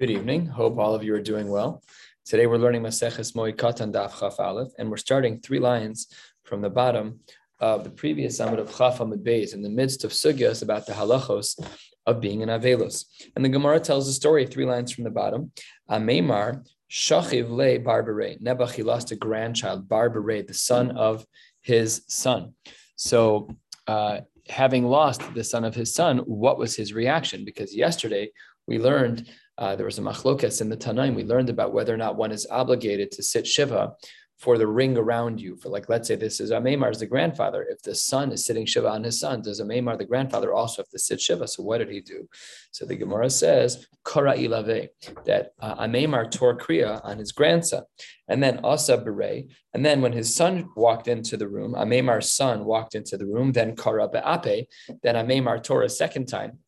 Good evening. Hope all of you are doing well. Today we're learning Maseches Moed Katan Daf Chaf Aleph, and we're starting three lines from the bottom of the previous summit of Chaf Amid Beis in the midst of sugyas about the halachos of being an Avelos. And the Gemara tells a story three lines from the bottom. Ameimar Shachiv Le Barbare. He lost a grandchild, Barbare, the son of his son. So, uh, having lost the son of his son, what was his reaction? Because yesterday we learned uh, there was a machlokas in the Tanaim. We learned about whether or not one is obligated to sit shiva for the ring around you. For like, let's say this is Amemar, the grandfather. If the son is sitting shiva on his son, does Amemar, the grandfather, also have to sit shiva? So what did he do? So the Gemara says, Kara ilave, that uh, Amemar tore kriya on his grandson, and then Asa bere, and then when his son walked into the room, Amemar's son walked into the room, then Kara be'ape, then Amemar tore a second time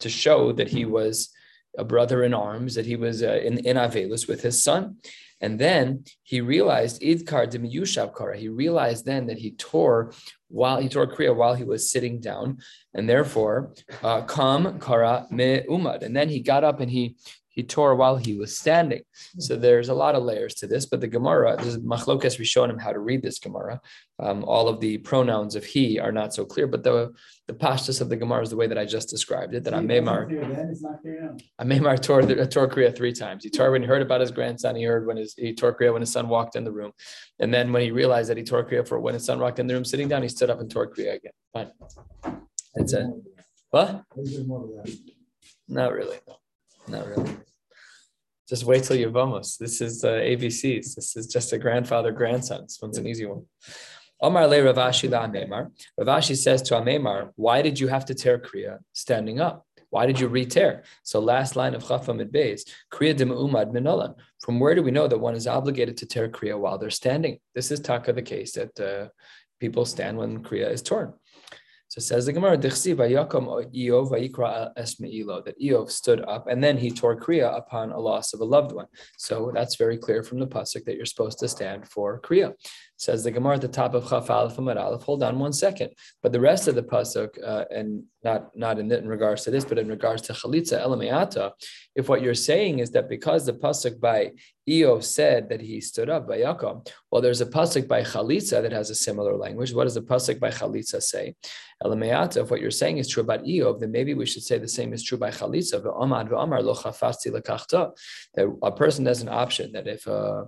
to show that he was a brother in arms, that he was uh, in, in Avelus with his son. And then he realized Idkar Demiyushav Kara. He realized then that he tore while he tore Kriya while he was sitting down, and therefore uh, Kam Kara Me Umad. And then he got up and he he tore while he was standing. So there's a lot of layers to this, but the Gemara, this is Machlokas him how to read this Gemara. Um, all of the pronouns of he are not so clear, but the the pashtus of the Gemara is the way that I just described it. That Amemar, Amemar tore the tore Kriya three times. He tore when he heard about his grandson. He heard when his he tore Kriya when his son walked in the room, and then when he realized that he tore Kriya for when his son walked in the room, sitting down, he stood up and tore Kriya again. Fine. That's it. What? Not really. No. Not really. Just wait till you're vamos. This is uh, ABCs. This is just a grandfather grandson. This one's an easy one. Omar le Rav Ashi la Amemar. Rav Ashi says to Amemar, why did you have to tear Kriya standing up? Why did you re-tear? So last line of Chafam Mid Beis, Kriya dim umad minolan. From where do we know that one is obligated to tear Kriya while they're standing? This is taka the case that uh, people stand when Kriya is torn. So says the Gemara, that Eov stood up and then he tore Kriya upon a loss of a loved one. So that's very clear from the pasuk that you're supposed to stand for Kriya. Says the Gemara at the top of Chaf Aleph Aleph. Hold on one second. But the rest of the pasuk, uh, and not not in, in regards to this, but in regards to Chalitza Elameata, if what you're saying is that because the pasuk by Eov said that he stood up by Yaakov, well, there's a pasuk by Chalitza that has a similar language. What does the pasuk by Chalitza say? Elameata, if what you're saying is true about Eov, then maybe we should say the same is true by Chalitza. That a person has an option that if uh,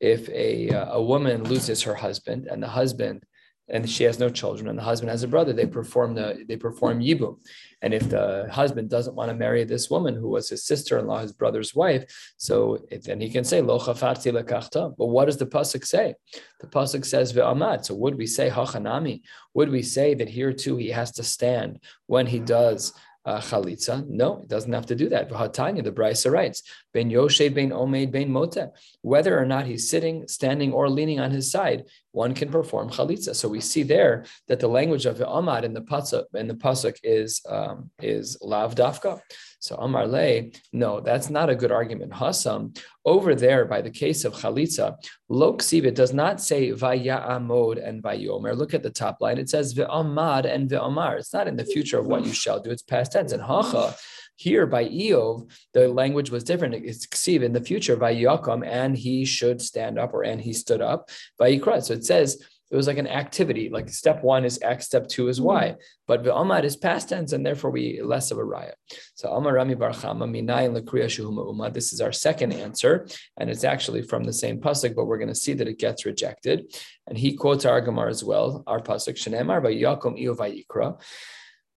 if a, uh, a woman loses her husband and the husband and she has no children and the husband has a brother they perform the they perform yibum and if the husband doesn't want to marry this woman who was his sister-in-law his brother's wife so then he can say lo but what does the pasuk say the pasuk says ve'amad so would we say hachanami would we say that here too he has to stand when he does uh, chalitza. No, it doesn't have to do that. V'hatanya, the Brisa writes, ben Yoshe, ben Omeid, ben Mota. Whether or not he's sitting, standing, or leaning on his side, one can perform chalitza. So we see there that the language of the Amad in the pasuk in the pasuk is um, is lav dafka. So Amar Le, no, that's not a good argument. Hasam, over there by the case of Chalitza, Loksiv, does not say Vaya'amod and Vayomer. Look at the top line. It says Ve'amad and Ve'amar. It's not in the future of what you shall do, it's past tense. And Hacha, here by Eov, the language was different. It's ksiv in the future by Yaakam, and he should stand up, or and he stood up by Yikra. So it says it was like an activity. Like step one is X, step two is Y. Mm-hmm. But the Amad is past tense, and therefore we less of a riot. So Amar Rami bar Chama Minayin Lakriya Shuhuma Uma. This is our second answer, and it's actually from the same pasuk, but we're going to see that it gets rejected. And he quotes our Gemara as well, our pasuk Shenemar by Yakum Iyo Vayikra.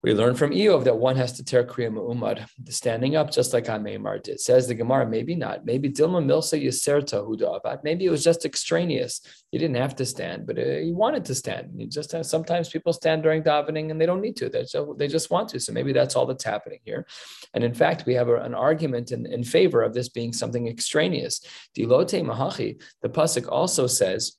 We learn from Eov that one has to tear Kriya Umad, standing up just like Ameimar did. Says the Gemara, maybe not. Maybe Dilma Milsa Yaserta Huda Maybe it was just extraneous. He didn't have to stand, but uh, he wanted to stand. He just sometimes people stand during davening and they don't need to. They just, they just want to. So maybe that's all that's happening here. And in fact, we have a, an argument in, in favor of this being something extraneous. Dilote Mahachi, the Pasuk also says,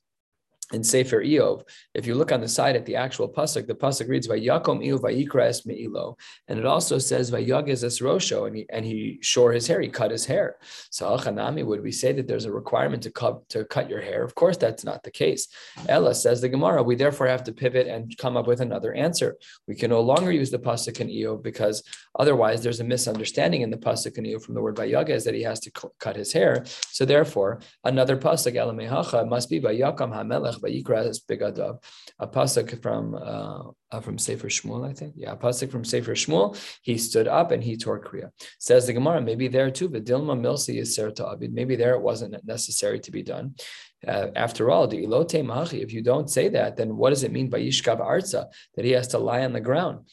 in Sefer Eov, if you look on the side at the actual pasuk, the pasuk reads Vayakom Iu Vayikra Es Meilo, and it also says Vayagez Es Rosho, and he and he shore his hair, he cut his hair. So Achanami, would we say that there's a requirement to cut to cut your hair? Of course, that's not the case. Ella says the Gemara, we therefore have to pivot and come up with another answer. We can no longer use the pasuk in Eov because otherwise there's a misunderstanding in the pasuk in Eov from the word Vayagez that he has to cut his hair. So therefore, another pasuk Elamehacha must be Vayakam Hamelech Vayikra Begadav, a pasuk from uh, uh, from Sefer Shmuel, I think. Yeah, pasuk from Sefer Shmuel. He stood up and he tore kriya. Says the Gemara, maybe there too, but Dilma Milsi is Ser Maybe there it wasn't necessary to be done. Uh, after all, the ilote machi, if you don't say that, then what does it mean by yishkav arza that he has to lie on the ground?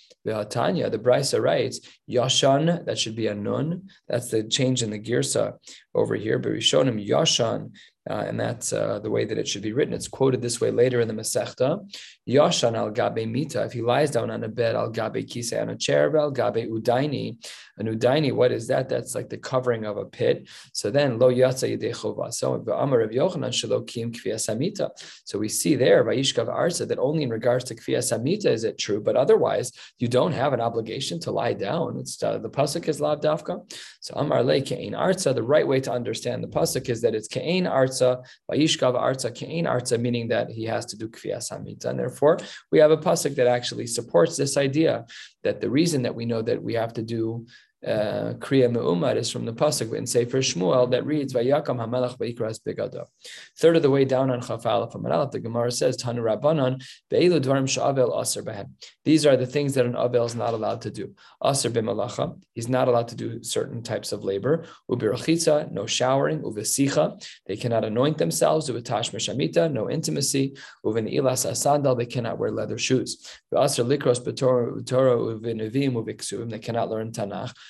Tanya, the Brisa writes, Yashan, that should be a nun. That's the change in the girsa over here. But we showed him Yashan, uh, and that's uh, the way that it should be written. It's quoted this way later in the Masechta. Yashan al gabe mita. If he lies down on a bed, al gabe kise on a chair, al gabe udaini. An udaini, what is that? That's like the covering of a pit. So then lo yatsa yidei So Amar of Yochanan shalokim kviyasamita. So we see there by Yishkav Arsa that only in regards to kviyasamita is it true, but otherwise you don't have an obligation to lie down. It's uh, the pasuk is lav dafka. So Amar le kein arza. The right way to understand the pasuk is that it's kein arza arza, vayishkav arza kein arza, meaning that he has to do kviyas hamita. And therefore, we have a pasuk that actually supports this idea that the reason that we know that we have to do Uh, Kriya Me'umad is from the Pasuk in Sefer Shmuel that reads, Vayakam HaMelech Vayikras Begado. Third of the way down on Chafal from the Gemara says, Tanu Rabbanon, Be'ilu Dvarim Sha'avel Aser Behem. These are the things that an Avel is not allowed to do. Aser B'malacha, he's not allowed to do certain types of labor. Ubirachitza, no showering. Uvesicha, they cannot anoint themselves. Uvetash Meshamita, no intimacy. Uvin Ilas Asandal, they cannot wear leather shoes. Aser Likros B'Torah Uvinivim Uviksuvim, they cannot learn Tanakh.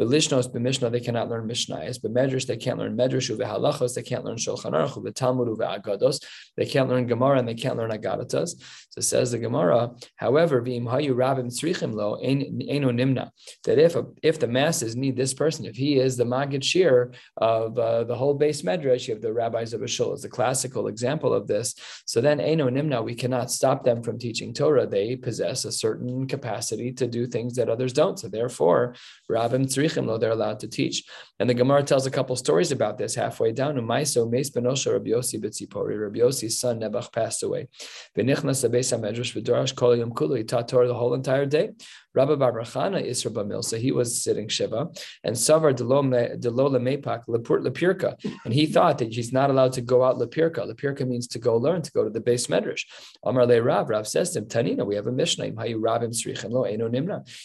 But Lishnos b'Mishnah they cannot learn Mishnayos. But Medrash they can't learn Medrash uvehalachos. They can't learn Shulchan Aruch uvetalmud uveagados. They can't learn Gemara and they can't learn Agadatas. So says the Gemara. However, v'im hayu rabim tzrichim lo eno nimna. That if if the masses need this person, if he is the Magid Shir of uh, the whole base Medrash, you have the rabbis of Ashul is the classical example of this. So then eno nimna, we cannot stop them from teaching Torah. They possess a certain capacity to do things that others don't. So therefore, Rabim tzrichim lo, they're allowed to teach. And the Gemara tells a couple stories about this halfway down. Umaiso meis benosha Rabbi Yossi b'tzipori. Rabbi Yossi's son Nebuch passed away. V'nichnas beis hamedrash v'dorash kol yom kulu. He taught Torah the whole entire day. Rabbi Barachana Isra Bamilsa, he was sitting Shiva, and Savar Delola Mepak Lepurt Lepirka. And he thought that he's not allowed to go out Lepirka. Lepirka means to go learn, to go to the base medrash. Amar Le Rav, Rav says to him, Tanina, we have a Mishnah.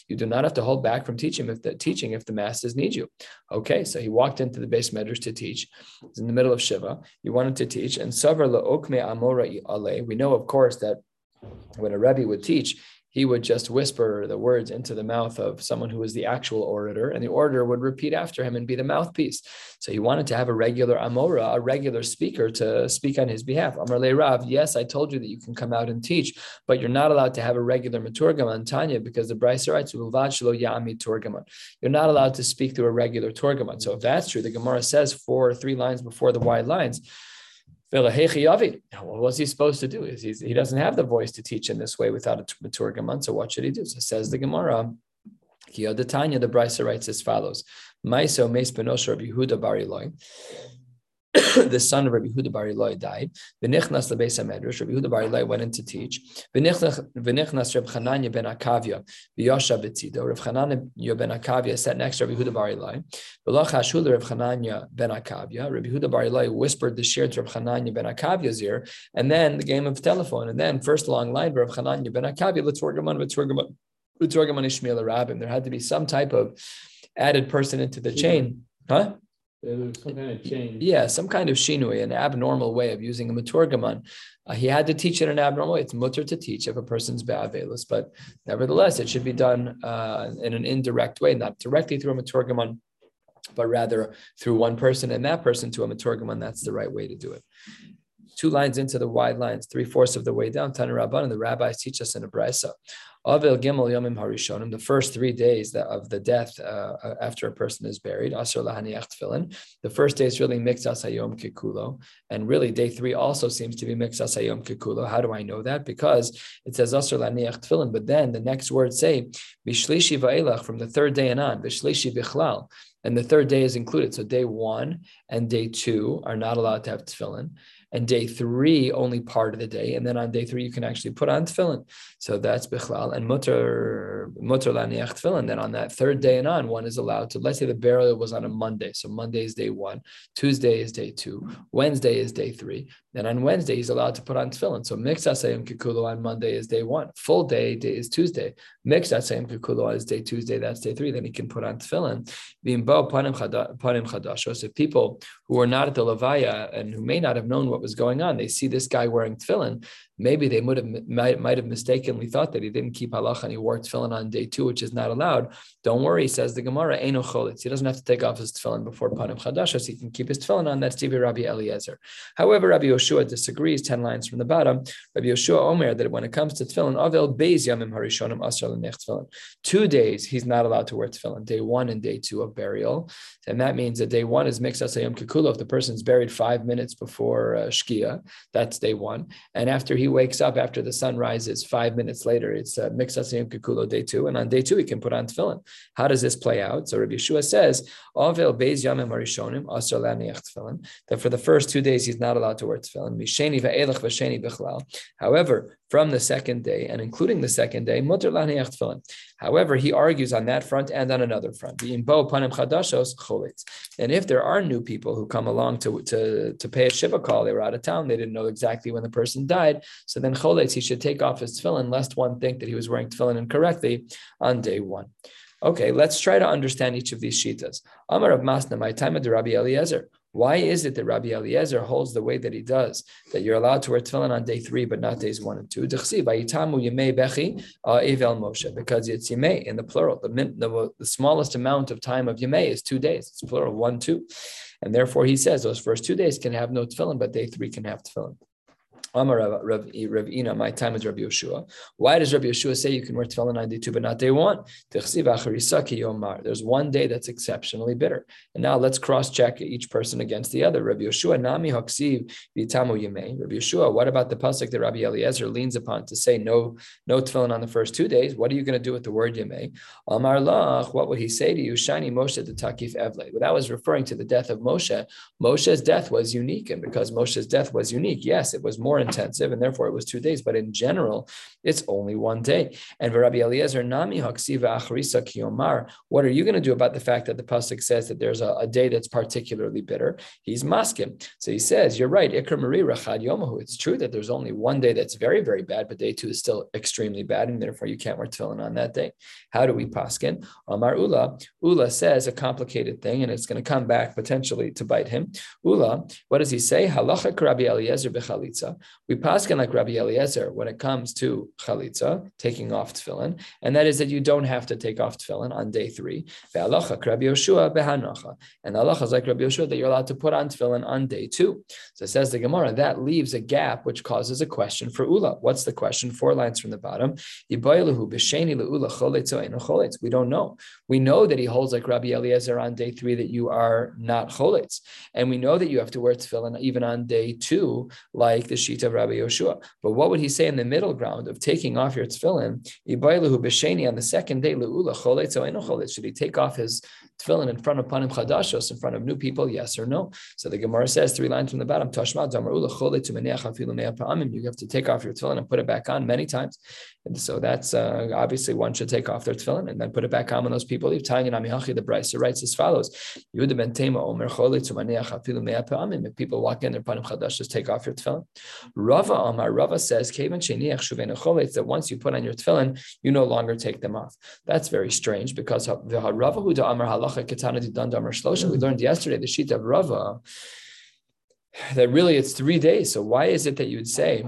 You do not have to hold back from teaching if the teaching if the masters need you. Okay, so he walked into the base medrash to teach. He's in the middle of Shiva. He wanted to teach, and Savar Okme Amora Ale. We know, of course, that when a Rebbe would teach, he would just whisper the words into the mouth of someone who was the actual orator, and the orator would repeat after him and be the mouthpiece. So he wanted to have a regular Amora, a regular speaker to speak on his behalf. Amar Le Rav, yes, I told you that you can come out and teach, but you're not allowed to have a regular Maturgaman Tanya because the Brisa writes, Yami Turgaman. You're not allowed to speak through a regular Turgaman. So if that's true, the Gemara says four or three lines before the wide lines what was he supposed to do? Is he doesn't have the voice to teach in this way without a mature Gemara. So what should he do? So says the Gemara. Tanya, the Brisa writes as follows: Maiso Meis Benosha Rabbi Yehuda Bariloi. the son of Rabbi Huda Bar Eloi died. V'nichnas lebeis hamedrash. Rabbi Huda Bar Eloi went in to teach. V'nichnas Reb Chananya ben Akavia v'yosha b'tzido. Reb Chananya ben Akavia sat next to Rabbi Huda Bar Eloi. V'loch hashula Reb Chananya ben Akavia. Rabbi Huda Bar Eloi whispered the shir to Reb Chananya ben Akavia's ear, and then the game of telephone, and then first long line Reb Chananya ben Akavia. Let's work him on. Let's work him on. Let's work him on Ishmael Rabbim. There had to be some type of added person into the chain, huh? Some kind of change. Yeah, some kind of shinui, an abnormal way of using a maturgaman. Uh, he had to teach it an abnormal way. It's mutter to teach if a person's ba'avelus, but nevertheless, it should be done uh, in an indirect way, not directly through a maturgaman, but rather through one person and that person to a maturgaman. That's the right way to do it. Two lines into the wide lines, three fourths of the way down. Tanarabban and the rabbis teach us in a brisa. Avil Gimel Yomim Harishonim, the first three days of the death uh, uh, after a person is buried, Asr Lahaniach Tefillin. The first day is really Mixas Hayom Kikulo, and really day three also seems to be Mixas Hayom Kikulo. How do I know that? Because it says Asr Lahaniach Tefillin, but then the next words say Bishlishi Va'elach from the third day and on, Bishlishi Bichlal. And the third day is included. So day one and day two are not allowed to have tefillin and day three only part of the day, and then on day three you can actually put on tefillin. So that's bichlal and mutter mutter laniach tefillin. Then on that third day and on, one is allowed to. Let's say the burial was on a Monday, so Monday is day one, Tuesday is day two, Wednesday is day three. Then on Wednesday he's allowed to put on tefillin. So mix asayim kikulo on Monday is day one, full day, day is Tuesday. Mix asayim kikulo is day Tuesday, that's day three. Then he can put on tefillin. Panim chadashos. If people who are not at the levaya and who may not have known what was going on. They see this guy wearing tefillin. Maybe they would have might, might have mistakenly thought that he didn't keep halacha and he wore tefillin on day two, which is not allowed. Don't worry, says the Gemara, Eino cholitz. He doesn't have to take off his tefillin before panim chadashas. He can keep his tefillin on. That's Rabbi Eliezer. However, Rabbi Yoshua disagrees. Ten lines from the bottom. Rabbi Yoshua Omer that when it comes to tefillin, avel beis yamim harishonim asar tefillin. Two days he's not allowed to wear tefillin. Day one and day two of burial, and that means that day one is mixed asayim kikulo if the person's buried five minutes before uh, shkia. That's day one, and after he wakes up after the sun rises five minutes later, it's uh, Mixasiyim Kikulo day two. And on day two, he can put on tefillin. How does this play out? So Rabbi Yeshua says, Avil Beis Yamim Arishonim, Asr tefillin, that for the first two days, he's not allowed to wear tefillin. Bichlal. However, from the second day, and including the second day, mutter tefillin. However, he argues on that front and on another front. And if there are new people who come along to, to, to pay a shiva call, they were out of town, they didn't know exactly when the person died, so then cholitz, he should take off his tefillin, lest one think that he was wearing tefillin incorrectly on day one. Okay, let's try to understand each of these shitas. Amar of Masna, my time of the Rabbi Eliezer. Why is it that Rabbi Eliezer holds the way that he does, that you're allowed to wear tefillin on day three, but not days one and two? Uh, because it's yemei in the plural. The, the, the smallest amount of time of yemei is two days. It's plural, one, two. And therefore he says those first two days can have no tefillin, but day three can have tefillin. Amar Rav, Ina, my time is Rabbi Yeshua. Why does Rabbi Yeshua say you can wear tefillin 92 but not day one? There's one day that's exceptionally bitter. And now let's cross-check each person against the other. Rabbi Yeshua, Nami Haksiv Vitamu Yemei. Rabbi Yeshua, what about the pasuk that Rabbi Eliezer leans upon to say no, no tefillin on the first two days? What are you going to do with the word Yemei? Amar Lach, what would he say to you? Shani Moshe the Takif Evle. Well, that was referring to the death of Moshe. Moshe's death was unique, and because Moshe's death was unique, yes, it was more intensive, and therefore it was two days. But in general, it's only one day. And Rabbi Eliezer Nami Haksiva Acharisa Kiyomar. What are you going to do about the fact that the pasuk says that there's a, a day that's particularly bitter? He's maskim. So he says, "You're right. Ikra Marie Rachad Yomahu. It's true that there's only one day that's very very bad, but day two is still extremely bad, and therefore you can't wear tefillin on that day. How do we paskin? Amar Ula. Ula says a complicated thing, and it's going to come back potentially to bite him. Ula. What does he say? Halacha Rabbi Eliezer bechalitza. We paskin like Rabbi Eliezer when it comes to chalitza, taking off tefillin, and that is that you don't have to take off tefillin on day three. And halacha is like Rabbi Yoshua that you're allowed to put on tefillin on day two. So it says the Gemara that leaves a gap which causes a question for Ula. What's the question? Four lines from the bottom. We don't know. We know that he holds like Rabbi Eliezer on day three that you are not cholitz, and we know that you have to wear tefillin even on day two, like the sheet Rabbi Yoshua. But what would he say in the middle ground of taking off your tefillin? On the second day, should he take off his tefillin in front of panim chadashos, in front of new people? Yes or no? So the Gemara says three lines from the bottom. You have to take off your tefillin and put it back on many times. And so that's uh, obviously one should take off their tefillin and then put it back on when those people leave. Tanya the Brisa writes as follows: Yehuda ben Tema Omer Chole If people walk in their panim chadash, just take off your tefillin. Rava Amar Rava says Kevan Sheniach Shuvena Chole that once you put on your tefillin, you no longer take them off. That's very strange because the Rava Huda Amar Halacha Ketana Didan Damar Shlosha. We learned yesterday the sheet of Rava that really it's three days. So why is it that you would say?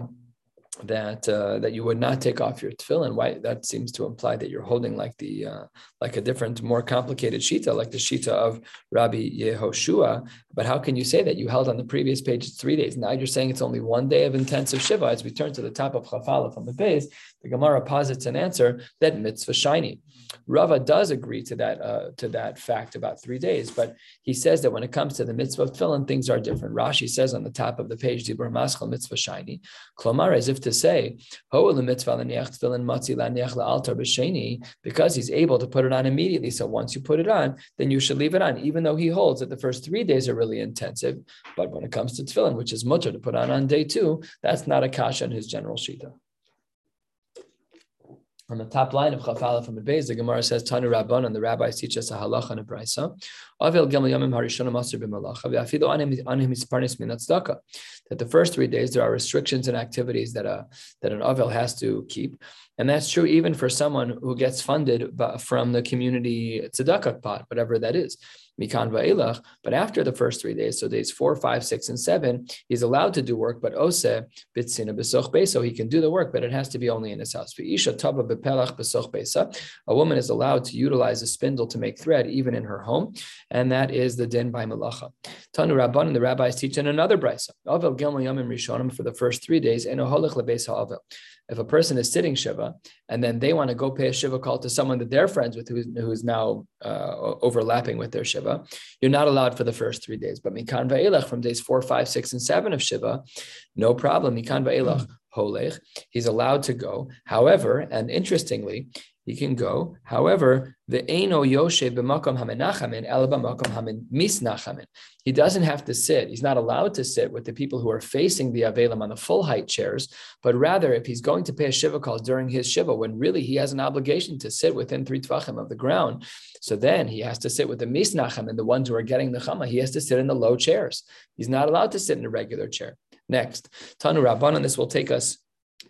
that uh, that you would not take off your tefillin. Why? That seems to imply that you're holding like the uh, like a different, more complicated shita, like the shita of Rabbi Yehoshua. But how can you say that you held on the previous page three days? Now you're saying it's only one day of intensive shiva. As we turn to the top of Chafala from the base, the Gemara posits an answer that mitzvah shiny. Rava does agree to that uh, to that fact about three days, but he says that when it comes to the mitzvah of tefillin, things are different. Rashi says on the top of the page, Dibur Maschal mitzvah shiny, klomar, as if to say, because he's able to put it on immediately. So once you put it on, then you should leave it on, even though he holds that the first three days are really intensive. But when it comes to tefillin, which is mutter to put on on day two, that's not a kasha in his general shita. On the top line of Chafala from the base, the Gemara says, Tanu Rabban, and the rabbis teach us a halacha and a brisa. Avil Gimel Yamim Harishon Masr b'Malacha, v'afilu anim hisparnis min tzedakah. That the first three days there are restrictions and activities that a that an Avil has to keep, and that's true even for someone who gets funded from the community tzedakah pot, whatever that is mikan va'ilach. But after the first three days, so days four, five, six, and seven, he's allowed to do work, but ose bitsina besoch so he can do the work, but it has to be only in his house. Taba besa. A woman is allowed to utilize a spindle to make thread even in her home, and that is the din by malacha. Tanu Rabban and the rabbis teach in another brisa. Avel gilma yamim rishonim for the first three days, and oholich lebesa avel if a person is sitting shiva and then they want to go pay a shiva call to someone that they're friends with who's, who's now uh, overlapping with their shiva, you're not allowed for the first three days. But mikan va'elach from days four, five, six, and seven of shiva, no problem. Mikan va'elach hmm. holech, he's allowed to go. However, and interestingly, he can go. However, the Eino Yoshe b'makom hamenachamin el b'makom hamen misnachamin. He doesn't have to sit. He's not allowed to sit with the people who are facing the Avelim on the full height chairs, but rather if he's going to pay a Shiva call during his Shiva, when really he has an obligation to sit within three tvachim of the ground, so then he has to sit with the misnacham and the ones who are getting the chama. He has to sit in the low chairs. He's not allowed to sit in a regular chair. Next, Tanu Rabban, this will take us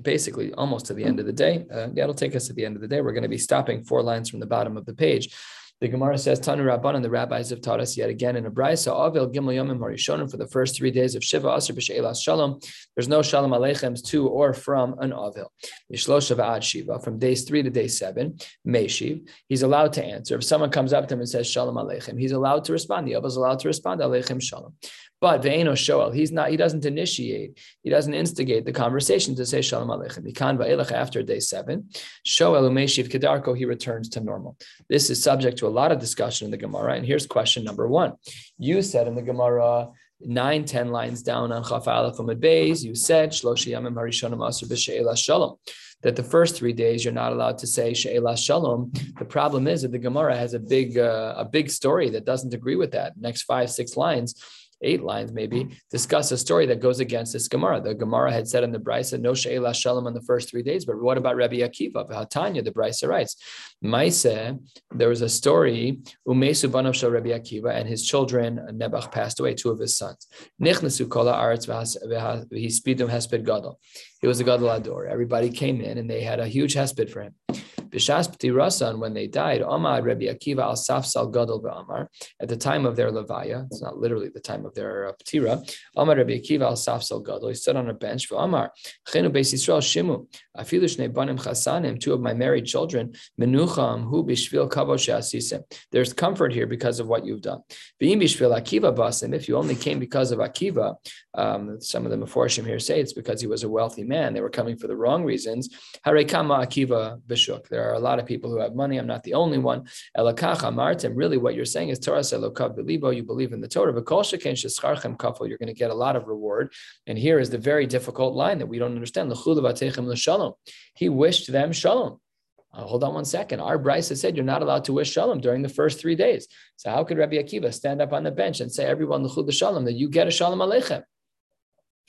basically almost to the end of the day. Uh, that'll take us to the end of the day. We're going to be stopping four lines from the bottom of the page. The Gemara says, Tanu Rabban, and the rabbis have taught us yet again in a brisa, Avil Gimel Yomim Harishonim for the first three days of Shiva Asr B'She'elas Shalom. There's no Shalom Alechems to or from an Avil. Mishlosh Ad Shiva, from days three to day seven, Meshiv. He's allowed to answer. If someone comes up to him and says Shalom Alechem, he's allowed to respond. The Avil is allowed to respond, Alechem Shalom. But Ve'eno Shoel, he's not, he doesn't initiate, he doesn't instigate the conversation to say Shalom Aleichem. Mikan Va'elech after day seven, Shoel Umeshiv Kedarko, he returns to normal. This is subject to a lot of discussion in the Gemara. And here's question number one. You said in the Gemara, nine, ten lines down on Chaf Aleph Beis, you said Shloshi Yamim Harishonim Asr B'She'ela Shalom that the first three days you're not allowed to say She'elah Shalom. The problem is that the Gemara has a big uh, a big story that doesn't agree with that. Next five six lines eight lines maybe, mm. discuss a story that goes against this Gemara. The Gemara had said in the Brisa, no She'ela Shalom on the first three days, but what about Rabbi Akiva? Hatanya, the Brisa writes, Maise, there was a story, Umesu Banav Shal Rabbi Akiva, and his children, Nebach passed away, two of his sons. Nichnasu Kola Aretz V'hispidum Hesped Gadol. He was a Gadol. Everybody came in and they had a huge Hesped for him. B'shas Rasan, when they died, Amad Rabbi Akiva al Safsal Gadol Amar, at the time of their Levaya, it's not literally the time of their uh, Ptira, Amar Rabbi Akiva al Safsal Gadol, he stood on a bench, for Amar, Chenu Beis Yisrael Shimu, Afilu Shnei Banim Chasanim, two of my married children, Menucham Hu Bishvil Kavo She'asisim. There's comfort here because of what you've done. V'im Bishvil Akiva Basim, if you only came because of Akiva, um, some of the Meforshim here say it's because he was a wealthy man. They were coming for the wrong reasons. Harekama Akiva Bishuk. There are a lot of people who have money. I'm not the only one. Elakacha Martim. Really, what you're saying is Torah Selokav Belibo. You believe in the Torah. But you're going to get a lot of reward. And here is the very difficult line that we don't understand. He wished them shalom. Uh, hold on one second. Our Bryce has said you're not allowed to wish shalom during the first three days. So how could Rabbi Akiva stand up on the bench and say everyone the shalom that you get a shalom aleichem?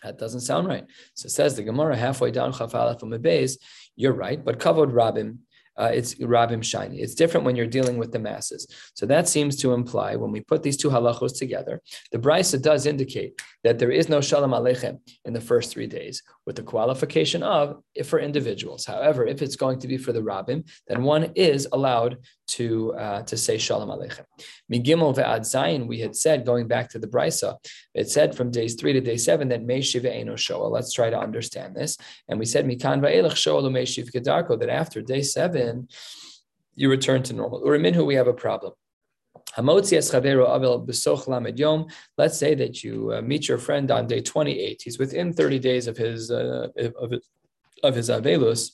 That doesn't sound right. So it says the Gemara halfway down Chafala from a base. You're right, but kavod rabim uh, it's Rabim Shiny. It's different when you're dealing with the masses. So that seems to imply when we put these two halachos together, the Brisa does indicate that there is no Shalom Aleichem in the first three days, with the qualification of if for individuals. However, if it's going to be for the Rabim, then one is allowed to uh, to say Shalom Aleichem. Migimel ve'ad Zayin, we had said going back to the Brisa, it said from days three to day seven that Meishiv Eino Shoel. Let's try to understand this. And we said Mikan va'elech Shoel Meishiv Kedarko that after day seven you return to normal. Uriminhu, we have a problem. Let's say that you uh, meet your friend on day 28. He's within 30 days of his uh, of of his avelus.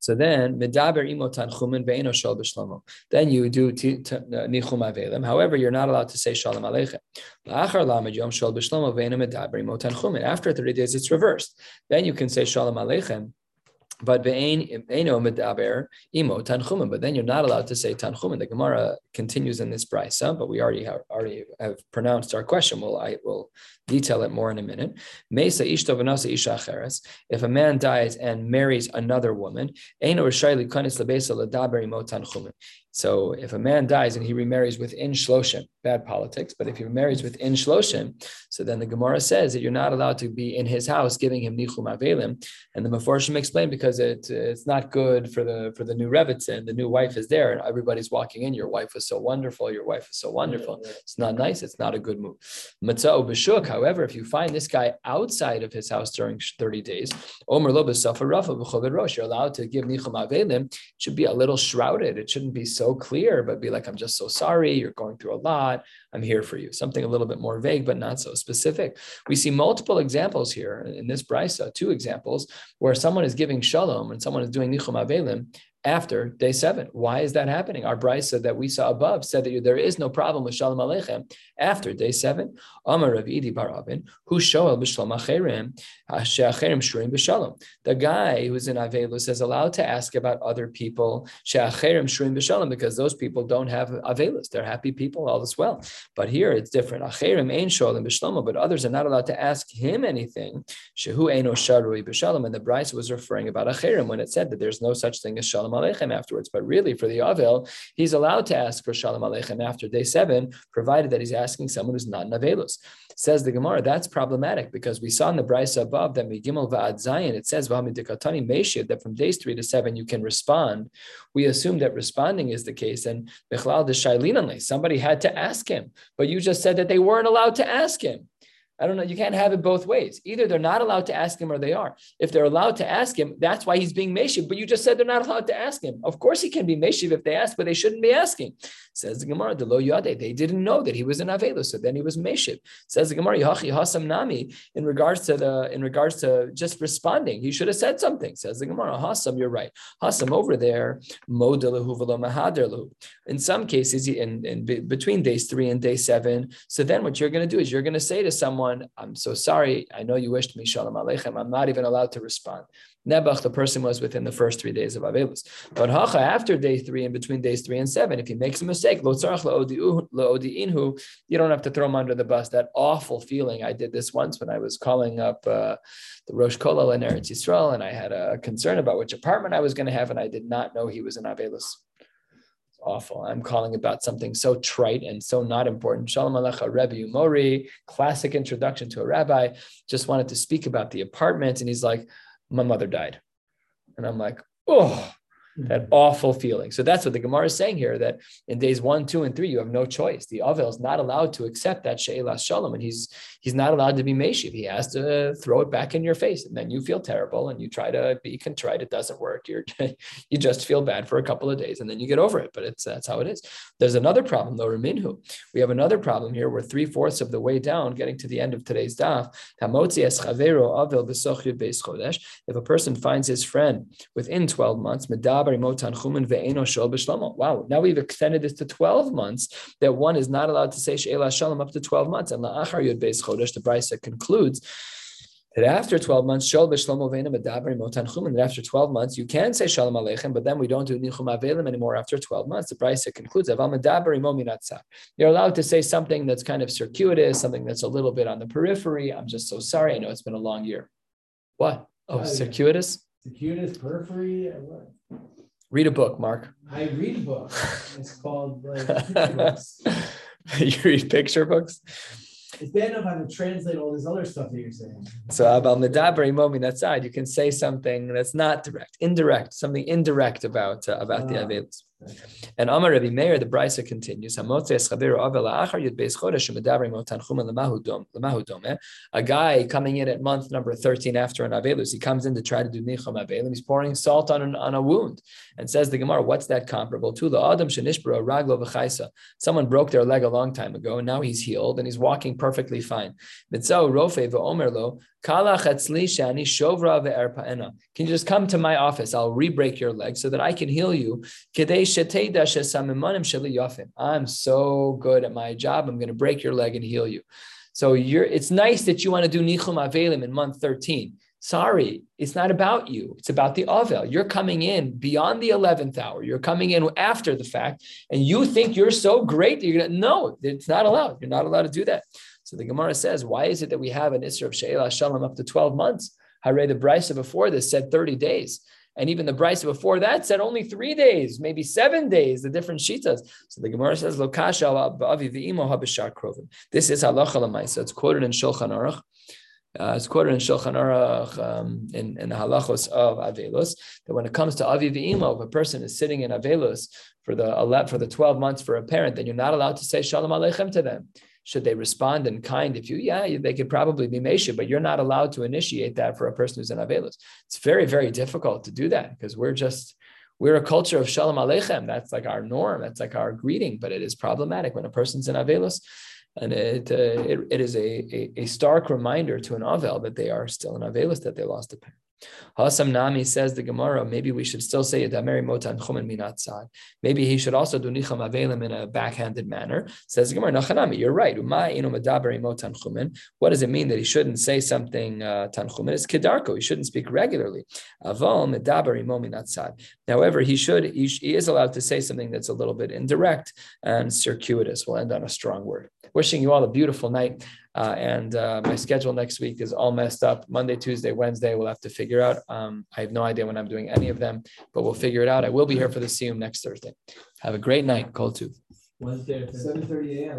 So then, medaber imo tanchumen ve'eno shal b'shlomo. Then you do uh, nichum avelim. However, you're not allowed to say shalom aleichem. La'achar lamed yom shal b'shlomo ve'eno medaber imo tanchumen. After 30 days, it's reversed. Then you can say shalom aleichem but but then you're not allowed to say tanchumen. The Gemara continues in this brisa, but we already have already have pronounced our question. Well, I will detail it more in a minute. Mesa If a man dies and marries another woman, so if a man dies and he remarries within Shloshim, bad politics, but if he remarries within Shloshim, so then the Gemara says that you're not allowed to be in his house giving him Nichum Avelim. And the Meforshim explained because it, it's not good for the for the new Revitzin. The new wife is there and everybody's walking in. Your wife was so wonderful. Your wife is so wonderful. It's not nice. It's not a good move. Matzah B'shuk, however, if you find this guy outside of his house during 30 days, Omer Lo you're allowed to give Nichum Avelim. It should be a little shrouded. It shouldn't be so clear, but be like, I'm just so sorry. You're going through a lot. I'm here for you. Something a little bit more vague, but not so specific. We see multiple examples here in this brisa, two examples where someone is giving shalom and someone is doing nichum avelim, after day seven. Why is that happening? Our brisa that we saw above said that there is no problem with shalom aleichem after day seven. Amar Rav Idi Barabin, who shoel b'shalom acherim, she'acherim shurim b'shalom. The guy who's in avelus is allowed to ask about other people, she'acherim shurim b'shalom, because those people don't have avelus. They're happy people, all is well. But here it's different. Acherim ain sholim b'shalom, but others are not allowed to ask him anything. Shehu eino sharui b'shalom, and the brisa was referring about acherim when it said that there's no such thing as shalom Shalom Aleichem afterwards. But really, for the Avel, he's allowed to ask for Shalom Aleichem after day seven, provided that he's asking someone who's not an. Says the Gemara, that's problematic because we saw in the Brisa above that Megimel Va'ad Zayin, it says that from days three to seven you can respond. We assume that responding is the case, and Bechlal de Shailinanli, somebody had to ask him, but you just said that they weren't allowed to ask him. I don't know. You can't have it both ways. Either they're not allowed to ask him or they are. If they're allowed to ask him, that's why he's being Meshiv. But you just said they're not allowed to ask him. Of course, he can be Meshiv if they ask, but they shouldn't be asking. Says the Gemara, the lo yade. They didn't know that he was an Avelu, so then he was Meshiv. Says the Gemara, Yachi Hasam Nami, in regards to the in regards to just responding, he should have said something. Says the Gemara, Hasam, you're right. Hasam over there, In some cases, in, in between days three and day seven. So then what you're going to do is you're going to say to someone, someone, I'm so sorry. I know you wished me shalom aleichem. I'm not even allowed to respond. Nebuch, the person was within the first three days of Avelus. But Hacha, after day three and between days three and seven, if he makes a mistake, you don't have to throw him under the bus. That awful feeling. I did this once when I was calling up uh, the Rosh Kollel in Eretz Yisrael, and I had a concern about which apartment I was going to have, and I did not know he was in Avelus awful. I'm calling about something so trite and so not important. Shalom Alecha Rebbe Mori, classic introduction to a rabbi. Just wanted to speak about the apartment. And he's like, My mother died. And I'm like, Oh, that mm-hmm. awful feeling. So that's what the Gemara is saying here that in days one, two, and three, you have no choice. The Avel is not allowed to accept that She'ilas Shalom, and he's he's not allowed to be Meshiv. He has to throw it back in your face, and then you feel terrible and you try to be contrite. It doesn't work. You're you just feel bad for a couple of days, and then you get over it. But it's that's how it is. There's another problem though, Raminhu. We have another problem here. We're three fourths of the way down, getting to the end of today's daf. If a person finds his friend within 12 months, Wow, now we've extended this to 12 months, that one is not allowed to say She'ela Shalom up to 12 months. And La'achar Yud Beis Chodesh, the Brisa concludes that after 12 months, Shol B'Shlomo Ve'ena Medaber Motan Chumen, that after 12 months, you can say Shalom Aleichem, but then we don't do Nichum Avelim anymore after 12 months. The Brisa concludes, Aval Medaber Imominatzah. You're allowed to say something that's kind of circuitous, something that's a little bit on the periphery. I'm just so sorry. I know it's been a long year. What? Oh, oh circuitous? Circuitous, periphery, what? Read a book, Mark. I read a book. It's called like books. you read picture books? It's bad enough I have to translate all this other stuff that you're saying. So about medabri momin outside, you can say something that's not direct, indirect, something indirect about uh, about uh, the avelus. And Amar Rabbi Meir, the Brisa continues. A guy coming in at month number 13 after an Avelus, he comes in to try to do Nicham Avelim. He's pouring salt on, an, on a wound and says the Gemara, what's that comparable to? The Adam Shanishbra Raglo V'chaisa. Someone broke their leg a long time ago and now he's healed and he's walking perfectly fine. Can you just come to my office? I'll re-break your leg so that I can heal you. I'm so good at my job. I'm going to break your leg and heal you. So you're it's nice that you want to do Nichum Avelim in month 13. Sorry, it's not about you. It's about the Avel. You're coming in beyond the 11th hour. You're coming in after the fact, and you think you're so great that you're going to, no, it's not allowed. You're not allowed to do that. So the Gemara says, why is it that we have an Isra of She'ela Shalom up to 12 months? Hare, the Brisa before this said 30 days. And even the Brisa before that said only three days, maybe seven days, the different shitas. So the Gemara says. This is halacha lemaisa. It's quoted in Shulchan Aruch. Uh, it's quoted in Shulchan Aruch um, in, in the halachos of Avelus that when it comes to Avi V'imo, if a person is sitting in Avelus for the for the 12 months for a parent, then you're not allowed to say Shalom Aleichem to them. Should they respond in kind? If you, yeah, they could probably be Mesha, but you're not allowed to initiate that for a person who's in Avelus. It's very, very difficult to do that because we're just, we're a culture of Shalom Aleichem. That's like our norm. That's like our greeting, but it is problematic when a person's in Avelus. And it, uh, it, it is a, a, a, stark reminder to an Avel that they are still in Avelus, that they lost a parent. Hasam Nami says the Gemara, maybe we should still say Yadameri Motan Chumen Minatzad. Maybe he should also do Nicham Avelim in a backhanded manner. Says the Gemara, Nachanami, you're right. Uma inomadaberi motan Chumen. What does it mean that he shouldn't say something uh, Tanchumen? It's Kedarko. He shouldn't speak regularly. Aval Medaberi Minatzad. However, he should, he, he is allowed to say something that's a little bit indirect and circuitous. We'll end on a strong word. Wishing you all a beautiful night. Uh, and uh, my schedule next week is all messed up. Monday, Tuesday, Wednesday, we'll have to figure out. Um, I have no idea when I'm doing any of them, but we'll figure it out. I will be here for the Siyum next Thursday. Have a great night. Call too. Wednesday, seven thirty AM.